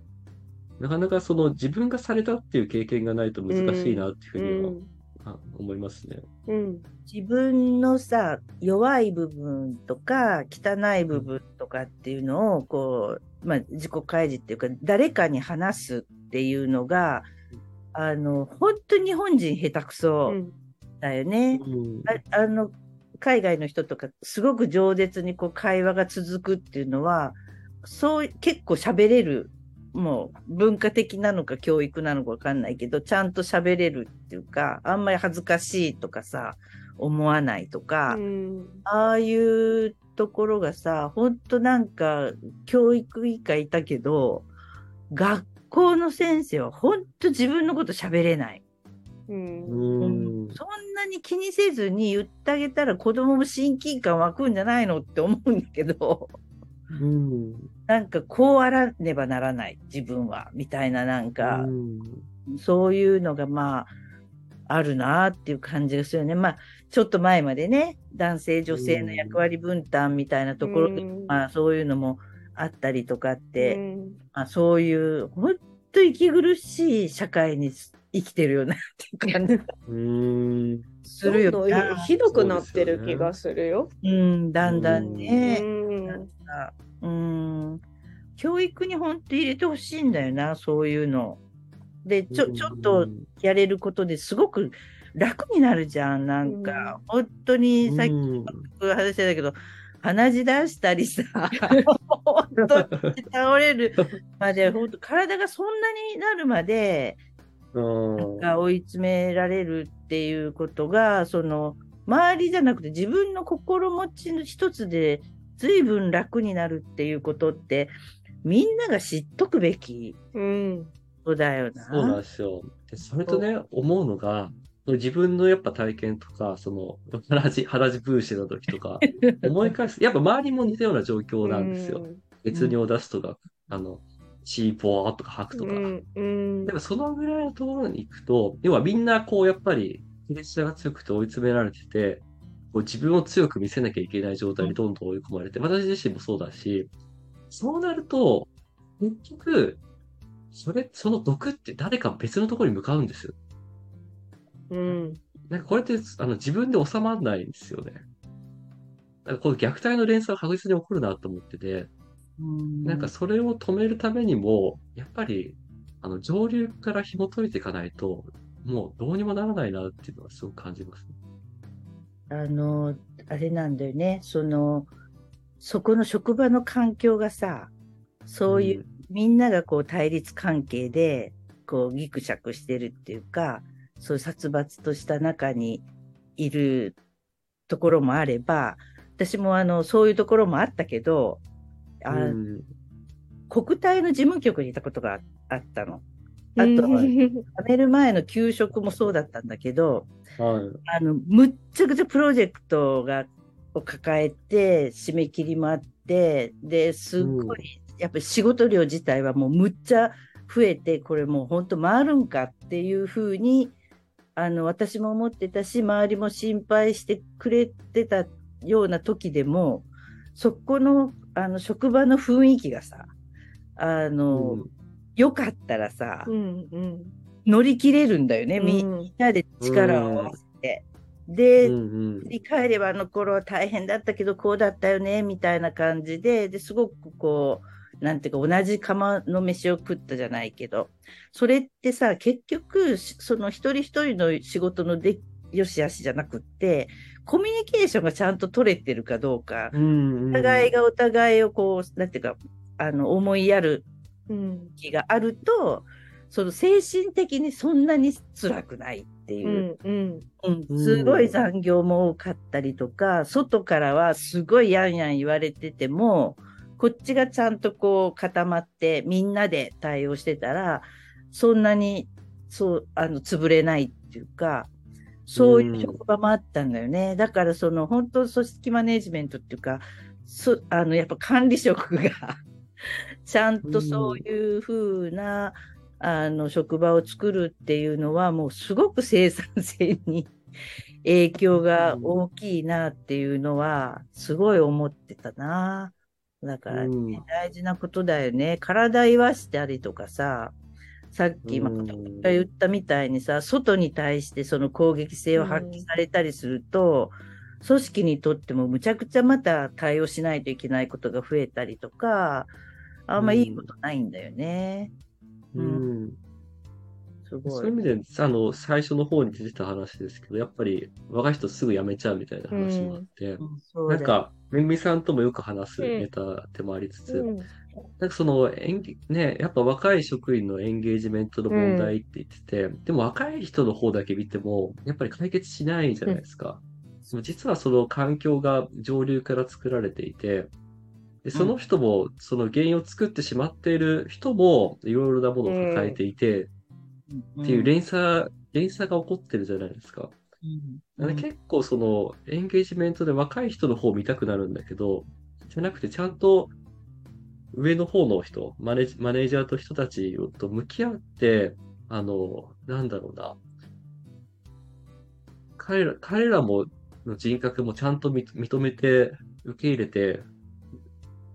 なかなかその自分がされたっていう経験がないと難しいなっていうふううには、ん。あ思いますね。うん。自分のさ、弱い部分とか、汚い部分とかっていうのを、こう、まあ、自己開示っていうか、誰かに話すっていうのが、あの、本当に日本人下手くうそん。だよね。うんああの、海外の人とか、すごく饒舌にこう会話が続くっていうのは、そう、結構喋れる。もう文化的なのか教育なのかわかんないけど、ちゃんと喋れるっていうか、あんまり恥ずかしいとかさ、思わないとか、うんああいうところがさ、ほんとなんか、教育委員会いたけど、学校の先生はほんと自分のこと喋れない。うん。うん。そんなに気にせずに言ってあげたら子供も親近感湧くんじゃないのって思うんだけど、うん。なんかこうあらねばならない、自分は、みたいななんか、うん。そういうのがまあ、あるなっていう感じがするよね。まあ、ちょっと前までね、男性女性の役割分担みたいなところで、うん。まあそういうのもあったりとかって、うん。まあそういう、本当息苦しい社会に生きてるよなって感じがうんするよどんどんな。ひどくなってる気がするよ。うん、だんだんうね。んなんかうん、教育に本当入れてほしいんだよな、そういうの。で、ちょ、ちょっとやれることですごく、楽になるじゃん、なんか。本当にさっきうん話してたけど、鼻血出したりさ、本当に倒れるまで、本当体がそんなになるまで、追い詰められるっていうことが、その、周りじゃなくて自分の心持ちの一つで随分楽になるっていうことって、みんなが知っとくべきうん。ことだよな。そうなんですよ。で、それとね、思うのが、自分のやっぱ体験とか、その、腹地、腹地分子の時とか、思い返す。やっぱ周りも似たような状況なんですよ。血尿を出すとか、あの、血ポワーとか吐くとか。うん。うんでもそのぐらいのところに行くと、要はみんなこうやっぱりプレッシャーが強くて追い詰められてて、こう自分を強く見せなきゃいけない状態にどんどん追い込まれて、私自身もそうだし、そうなると、結局、それ、その毒って誰か別のところに向かうんですよ。うん。なんかこれってあの自分で収まらないんですよね。なんかこの虐待の連鎖が確実に起こるなと思ってて、うんなんかそれを止めるためにも、やっぱり、あの、上流から紐解いていかないと、もうどうにもならないなっていうのはすごく感じますね。あの、あれなんだよね。その、そこの職場の環境がさ、そういう、みんながこう対立関係で、こうギクシャクしてるっていうか、そういう殺伐とした中にいるところもあれば、私もあの、そういうところもあったけど、あうん。国体の事務局にいたことがあったの。あと、辞める前の給食もそうだったんだけど、はい。あの、むっちゃくちゃプロジェクトが、を抱えて、締め切りもあって、で、すっごい、やっぱり仕事量自体はもうむっちゃ増えて、これもう本当回るんかっていうふうに、あの、私も思ってたし、周りも心配してくれてたような時でも、そこの、あの、職場の雰囲気がさ、あの、うん良かったらさ、うん。うん。乗り切れるんだよね、みうんみんなで力を合わせて。で、うんうん振り返ればあの頃は大変だったけどこうだったよねみたいな感じでですごくこうなんていうか同じ釜の飯を食ったじゃないけどそれってさ結局しその一人一人の仕事のでよしあしじゃなくってコミュニケーションがちゃんと取れてるかどうかうんお互いがお互いをこうなんていうかあの思いやるうん。気があるとその精神的にそんなに辛くないっていうう。ん。うん。うんうんすごい残業も多かったりとか、外からはすごいやんやん言われてても、こっちがちゃんとこう固まってみんなで対応してたら、そんなに、そう、あの、潰れないっていうか、そういう職場もあったんだよね。だからその本当組織マネジメントっていうか、そあの、やっぱ管理職が ちゃんとそういうふうな、あの、職場を作るっていうのは、もうすごく生産性に 影響が大きいなっていうのは、すごい思ってたな。だからね、うん大事なことだよね。体言わしたりとかさ、さっき今言ったみたいにさ、外に対してその攻撃性を発揮されたりすると、組織にとってもむちゃくちゃまた対応しないといけないことが増えたりとか、あんまいいことないんだよね。うん。すごい。そういう意味で、あの、最初の方に出てた話ですけど、やっぱり若い人すぐ辞めちゃうみたいな話もあって、うん。なんか、めぐみさんともよく話すうんネタでもありつつ、うん。なんかその演技、ね、やっぱ若い職員のエンゲージメントの問題って言ってて、でも若い人の方だけ見ても、やっぱり解決しないじゃないですか。でも実はその環境が上流から作られていて、でその人も、その原因を作ってしまっている人も、いろいろなものを抱えていて、っていう連鎖、連鎖が起こってるじゃないですか。うん結構そのエンゲージメントで若い人の方を見たくなるんだけど、じゃなくてちゃんと上の方の人、マネマネージャーと人たちと向き合って、あの、なんだろうな。彼ら、彼らも、の人格もちゃんと認認めて、受け入れて、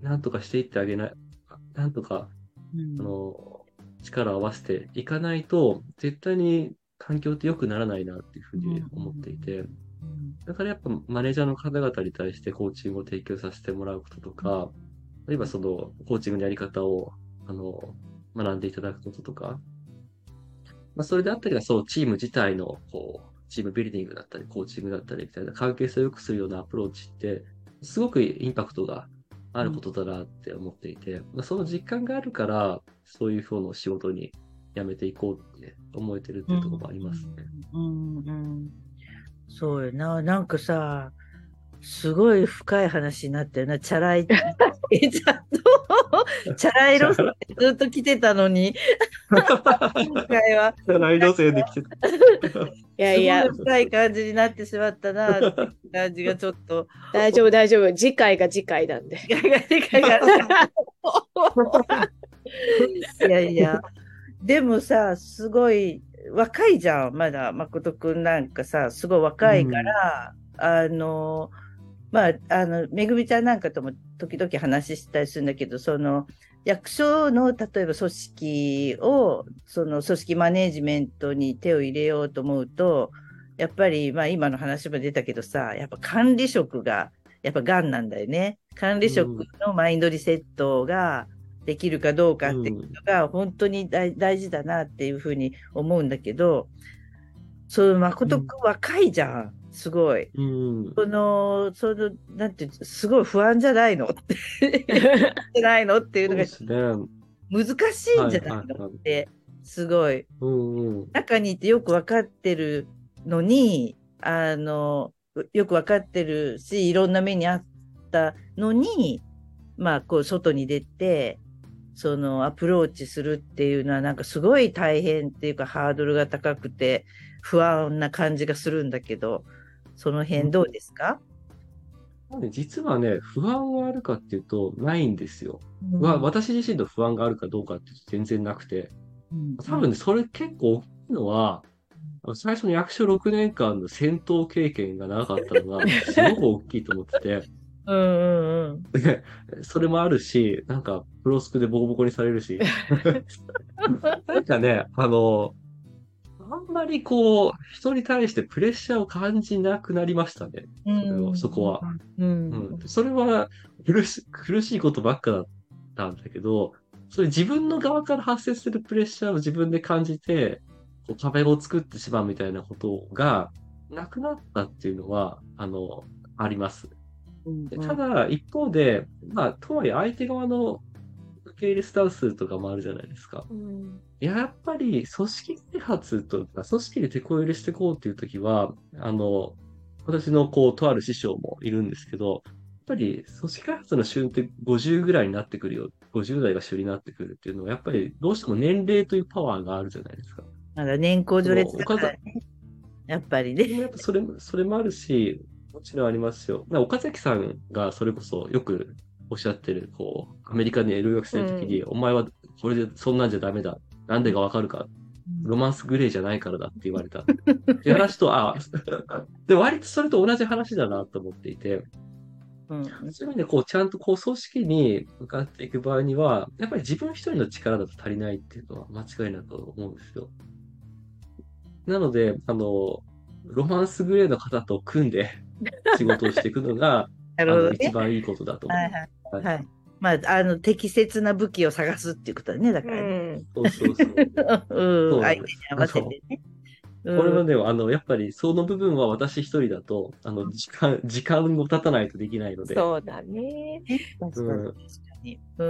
なんとかしていってあげない、なんとか、うんあの、力を合わせていかないと、絶対に環境って良くならないなっていうふうに思っていて、うん。だからやっぱマネージャーの方々に対してコーチングを提供させてもらうこととか、例えばそのコーチングのやり方を、あの、学んでいただくこととか、まあそれであったりはそうチーム自体のこうチームビルディングだったり、コーチングだったりみたいな関係性を良くするようなアプローチって、すごくインパクトがあることだなって思っていて、その実感があるから、そういう方の仕事に辞めていこうって思えてるっていうところもありますね。うんうん。そうよな。なんかさ、すごい深い話になったよな。チャラい、えちゃんと、チャラい路線でずっと来てたのに、今回は、ライド線で来てた。いやいやす、ごい深い感じになってしまったな、感じがちょっと、大丈夫大丈夫。次回が次回なんで。ガガガガガいやいや、でもさ、すごい若いじゃん、まだ、誠くんなんかさ、すごい若いから、あの、まあ、あの、めぐみちゃんなんかとも時々話したりするんだけど、その、役所の例えば組織を、その組織マネージメントに手を入れようと思うと、やっぱり、まあ今の話も出たけどさ、やっぱ管理職が、やっぱ癌なんだよね。管理職のマインドリセットができるかどうかっていうのが本当に大大事だなっていうふうに思うんだけど、そう、誠くん若いじゃん。すごい。うん。その、その、なんていう、すごい不安じゃないの？って、じゃないのっていうのが。難しいんじゃないのって、すごい。うんうん。中にいてよくわかってるのに、あの、よくわかってるし、いろんな目にあったのに、まあ、こう、外に出て、その、アプローチするっていうのは、なんかすごい大変っていうか、ハードルが高くて、不安な感じがするんだけど、その辺どうですか、ね実はね、不安があるかっていうと、ないんですよ。わ私自身の不安があるかどうかっていうと全然なくて、うん。多分ね、それ結構大きいのは、最初の役所6年間の戦闘経験が長かったのが、すごく大きいと思ってて、うんうんうん。でそれもあるし、なんか、プロスクでボコボコにされるし、なんかね、あの、あんまりこう、人に対してプレッシャーを感じなくなりましたね。それはそこは。うん。うん。それは苦し、苦しいことばっかだったんだけど、それ自分の側から発生するプレッシャーを自分で感じて、こう壁を作ってしまうみたいなことがなくなったっていうのは、あの、あります。うんでただ、一方で、まあ、とはいえ相手側の受け入れスタンスとかもあるじゃないですか。うんやっぱり組織開発とか、組織で手こ入れしていこうっていうときは、あの、私のこう、とある師匠もいるんですけど、やっぱり組織開発の旬って50ぐらいになってくるよ。50代が旬になってくるっていうのは、やっぱりどうしても年齢というパワーがあるじゃないですか。まだ年功序列だからね。やっぱりね。それも、それもあるし、もちろんありますよ。な岡崎さんがそれこそよくおっしゃってる、こう、アメリカに留学してる時に、お前はこれでそんなんじゃダメだ。なんでかわかるか。ロマンスグレーじゃないからだって言われた。って話と、あ、で、割とそれと同じ話だなと思っていて、うんそういう意味で、こう、ちゃんとこう、組織に向かっていく場合には、やっぱり自分一人の力だと足りないっていうのは間違いなく思うんですよ。なので、あの、ロマンスグレーの方と組んで 仕事をしていくのが、なあの、一るほどね。番いいことだと思はいいます。はい。はい。まあ、あの、適切な武器を探すっていうことだね、だかうらね。んそうそうそう。うん。そうな相手に合わせてね。これはね、あの、やっぱりその部分は私一人だと、あの、時間、時間を経たないとできないので。そうだね。確かに確かに。う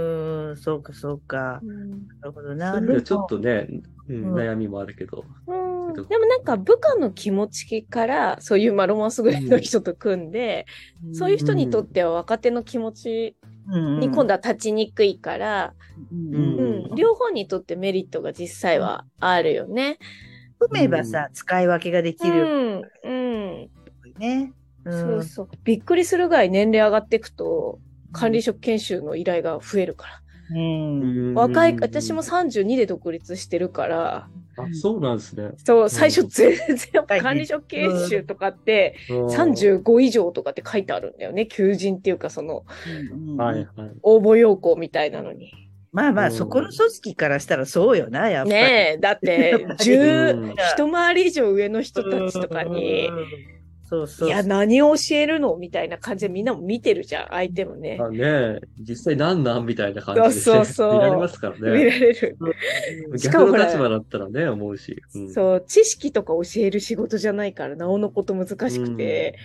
ん、そうか、そうか。うんなるほどな。ちょっとね、うんうん悩みもあるけど。うんでもなんか部下の気持ちから、そういうまあロマンスグレーの人と組んで、そういう人にとっては若手の気持ちに今度は立ちにくいから、うん。ううん。うん、両方にとってメリットが実際はあるよね。組めばさ、使い分けができる。ようん、うん。ね。ん。そうそう。びっくりするぐらい年齢上がっていくと、管理職研修の依頼が増えるから。うん。若い、私も32で独立してるから、あ、そうなんですね。そう、最初全然やっぱはい管理職研修とかって、うん35以上とかって書いてあるんだよね。求人っていうか、その、うんはいはい。応募要項みたいなのに。まあまあ、うんそこの組織からしたらそうよな、やっぱり。ねえ、だって、う10、ん一回り以上上の人たちとかに、そうそう。いや、何を教えるの？みたいな感じでみんなも見てるじゃん、相手もね。あね実際何なん？みたいな感じで、そうそうそう見られますから見らね。れる。しか逆も立場だったらね、思うし。うんそう、知識とか教える仕事じゃないから、なおのこと難しくて。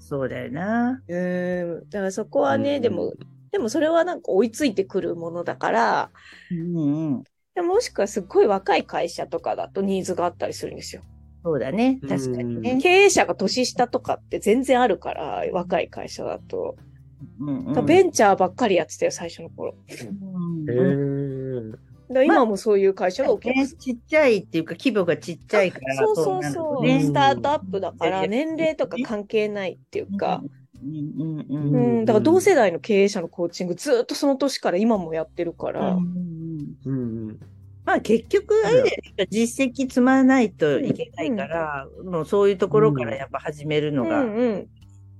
そうだよな。うん。だからそこはね、うんでも、でもそれはなんか追いついてくるものだから、うんうん。もしくはすっごい若い会社とかだとニーズがあったりするんですよ。そうだね。確かにね。経営者が年下とかって全然あるから、若い会社だと。うんうんベンチャーばっかりやってたよ、最初の頃。うん今もそういう会社がお客ねさん。ちっちゃいっていうか規模がちっちゃいから。そうそうそう、ねスタートアップだから年齢とか関係ないっていうか、うんうんううんん、だから同世代の経営者のコーチングずっとその年から今もやってるから、うんうんうんまあ結局あれ実績積まないといけないから、もうそういうところからやっぱ始めるのうがんうん、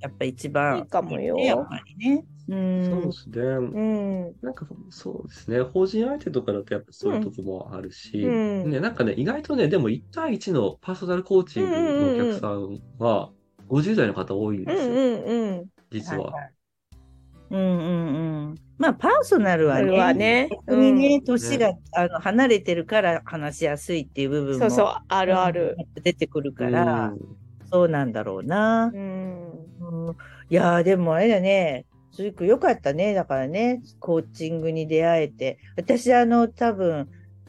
やっぱ一番いいかもよねやっぱりね。うそんうですね。うん、なんかそうですね。法人相手とかだとやっぱそういうとこもあるし、うんね、なんかね、意外とね、でも1対1のパーソナルコーチングのお客さんは50代の方多いんですよ、うんうんうん。実は。うんうんうん。まあパーソナルはね、はね、逆にね、ん年が、あの離れてるから話しやすいっていう部分もそうそう、あるある。出てくるから、うんそうなんだろうな。うん、うんいやーでもあれだね、鈴木君よかったね。だからね、コーチングに出会えて。私、あの、多分、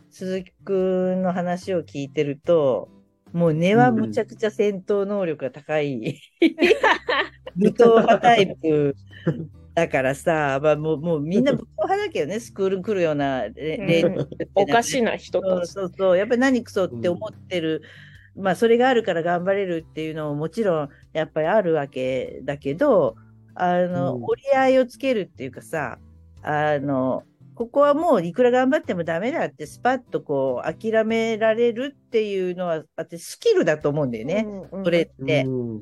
鈴木君の話を聞いてると、もう根はむちゃくちゃ戦闘能力が高い、武闘派タイプだからさ、まあ、もうもうみんな武闘派だけどね、スクール来るようなうん。おかしな人そうたち。そうそう、やっぱり何くそって思ってる、まあそれがあるから頑張れるっていうのももちろんやっぱりあるわけだけど、あの、うん。折り合いをつけるっていうかさ、あの、ここはもういくら頑張ってもダメだってスパッとこう諦められるっていうのは、私スキルだと思うんだよね、うんうん。それって。うん。うん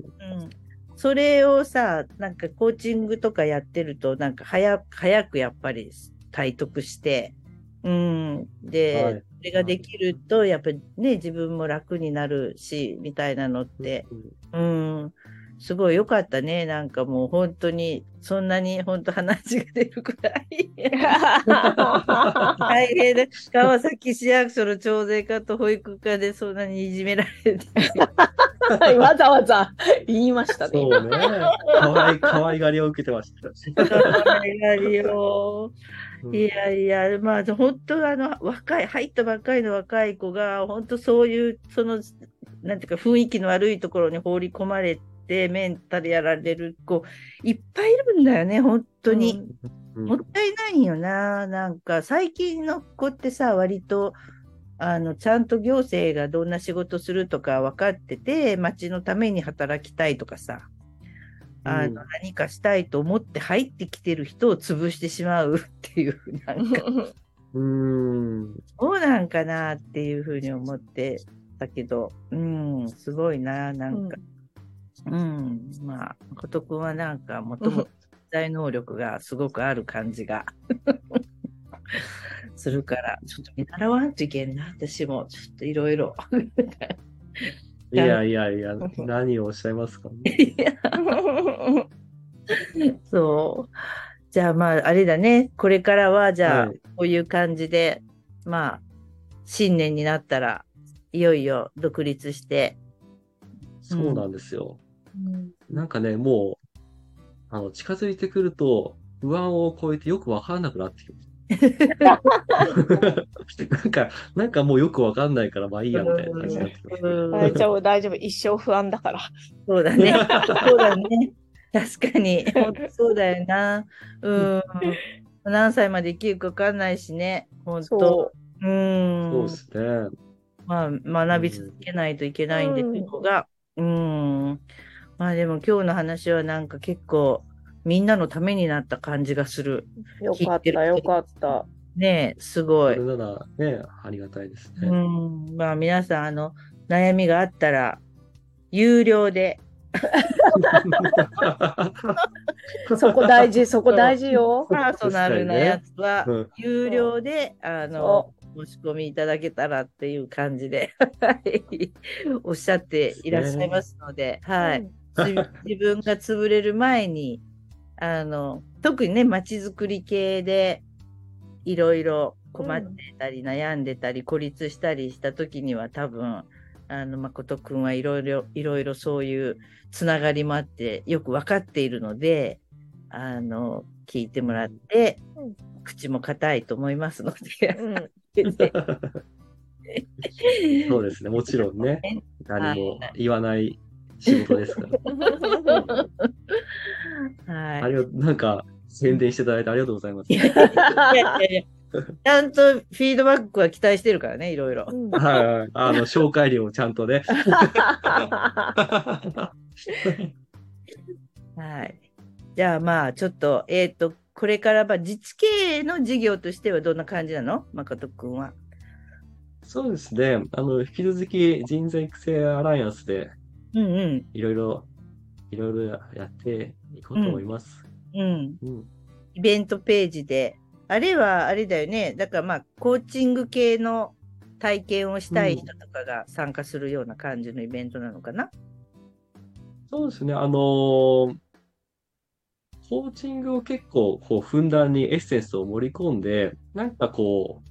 それをさ、なんかコーチングとかやってると、なんか早早くやっぱり体得して、うん。で、はいそれができると、やっぱりね、自分も楽になるし、みたいなのって、うん。すごい良かったね。なんかもう本当に、そんなに本当話が出るくらい。大変だ。川崎市役所の徴税課と保育課でそんなにいじめられて。わざわざ言いましたね。そうね。かわい、かわいがりを受けてましたし。やりよいやいや、まあ、本当あの、若い、入ったばっかりの若い子が、本当そういう、その、なんていうか、雰囲気の悪いところに放り込まれて、メンタルやられる子、いっぱいいるんだよね、本当に。うんもったいないよな。なんか、最近の子ってさ、割と、あの、ちゃんと行政がどんな仕事するとか分かってて、町のために働きたいとかさ、あの、うん。何かしたいと思って入ってきてる人を潰してしまうっていう、なんか、うん。そうなんかなっていうふうに思ってたけど、うん、すごいな、なんか、うん、まあ、誠くんはなんか、もともと能力がすごくある感じが するから、ちょっと見習わんといけんな、私も、ちょっといろいろ。いやいやいや、何をおっしゃいますか、ね、そう。じゃあまあ、あれだね。これからは、じゃあ、はいこういう感じで、まあ、新年になったら、いよいよ独立して。そうなんですよ。なんかね、もう、あの、近づいてくると、不安を超えてよくわからなくなってきます。なんか、なんかもうよくわかんないから、まあいいや、みたいな感じになってきます。うん大丈夫、大丈夫。一生不安だから。そうだね。そうだね。確かに。本当そうだよな。うん。何歳まで生きるか分かんないしね。本当。そううん。そうですね。まあ、学び続けないといけないんですが、うん。まあでも今日の話はなんか結構みんなのためになった感じがする。う。よかった、よかった。ねえ、すごい。それならね、ありがたいですね。うん。まあ皆さん、あの、悩みがあったら、有料で、そこ大事、そこ大事よ。パーソナルなやつはうん有料で、あの、申し込みいただけたらっていう感じで、はいおっしゃっていらっしゃいますので、はい。つ自分が潰れる前に、あの、特にね、街づくり系で、いろいろ困ってたり、悩んでたり、孤立したりした時には、多分、あの、誠くんはいろいろ、いろいろそういうつながりもあって、よく分かっているので、あの、聞いてもらって、うん口も硬いと思いますので、うん。そうですね、もちろんね、何も言わない仕事ですから。はいあ。りがとう、なんか、宣伝していただいてありがとうございます。いやいやいやいやちゃんとフィードバックは期待してるからね、いろいろ。うんはいはい。あの、紹介料をちゃんとね。はい。じゃあまあ、ちょっと、えっ、と、これからまあ自治系の事業としてはどんな感じなの？誠くんは。そうですね。あの、引き続き人材育成アライアンスでうんうん。いろいろ、いろいろやっていこうと思います。うん。うん。イベントページで。あれはあれだよね。だからまあ、コーチング系の体験をしたい人とかが参加するような感じのイベントなのかな？そうですね。あのーコーチングを結構、こう、ふんだんにエッセンスを盛り込んで、なんかこ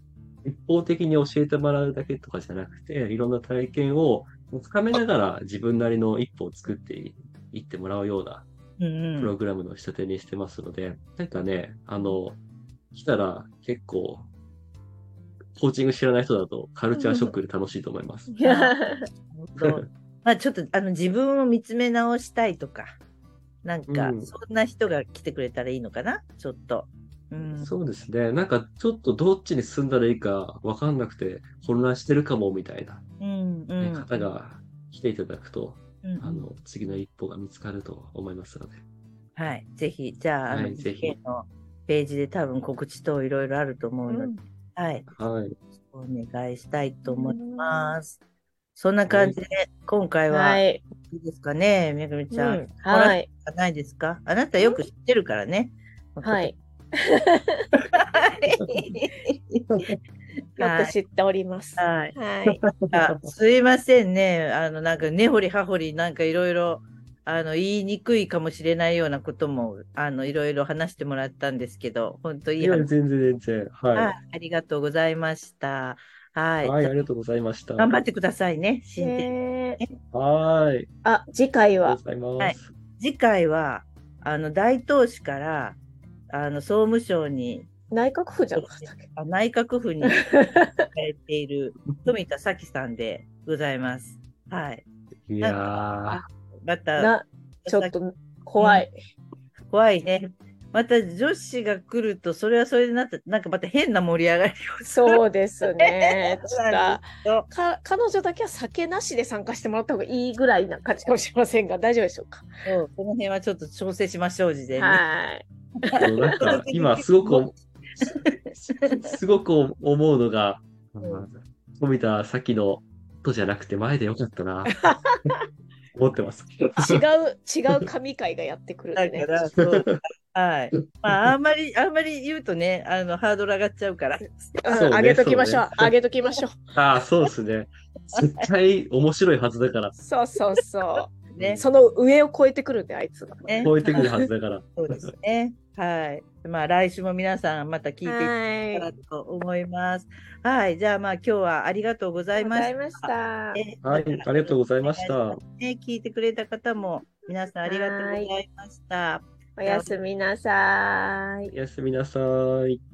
う、一方的に教えてもらうだけとかじゃなくて、いろんな体験を深めながら自分なりの一歩を作っていってもらうような。プログラムの仕立てにしてますので、なんかね、あの、来たら結構、コーチング知らない人だとカルチャーショックで楽しいと思います。まあちょっとあの自分を見つめ直したいとか、なんかうんそんな人が来てくれたらいいのかな、ちょっと。うん、そうですね。なんかちょっとどっちに進んだらいいかわかんなくて混乱してるかもみたいな、うん、うねん。方が来ていただくと、うん、あの、次の一歩が見つかると思いますので。はい、ぜひ、じゃあ、あの、はいぜひ GK のページで多分告知等いろいろあると思うので、はい、はい。お願いしたいと思います。そんな感じで、今回は、、はいい。いですかね、めぐみちゃん。うんはい。い。ないですか？あなたよく知ってるからね。はい。よ はいく知っております。はい。はい。あすいませんね。あの、なんか、根掘り葉掘り、なんかいろいろ、あの、言いにくいかもしれないようなことも、あの、いろいろ話してもらったんですけど、本当いい話、全然全然。はいはありがとうございました。はい。い。はい、ありがとうございました。頑張ってくださいね、進展。ねはい。あ、次回はありがとうございます。次回は、あの、大東市から、あの、総務省に、内閣府じゃなかったっけ？あ内閣府に行かれている 富田咲さんでございます。はい。いやー。また、な、ちょっと怖い。怖いね。また女子が来ると、それはそれでなって、なんかまた変な盛り上がりをする。そうですね。ちょっそうとか彼女だけは酒なしで参加してもらった方がいいぐらいな感じかもしれませんが、大丈夫でしょうか？そうこの辺はちょっと調整しましょう、事前に。はい。あのなんか、今すごく、すごく思うのが、ん富田咲のとじゃなくて前でよかったな。思ってます。違う、違う神会がやってくるんでねだか。ら、そう。はい。まあ、あんまり、あんまり言うとね、あの、ハードル上がっちゃうから。そうねうん上げときましょうそう。ね上げときましょう。ああ、そうですね。絶対面白いはずだから。そうそうそねう。。その上を超えてくるんで、あいつが。ね超えてくるはずだから。そうですね。はい。まあ、来週も皆さんまた聞いていただけたらはい。と思います。はい。じゃあ、まあ、今日はありがとうございましございました。はい、ありがとうございました。ね、聞いてくれた方も皆さんありがとうございました。おやすみなさい。おやすみなさい。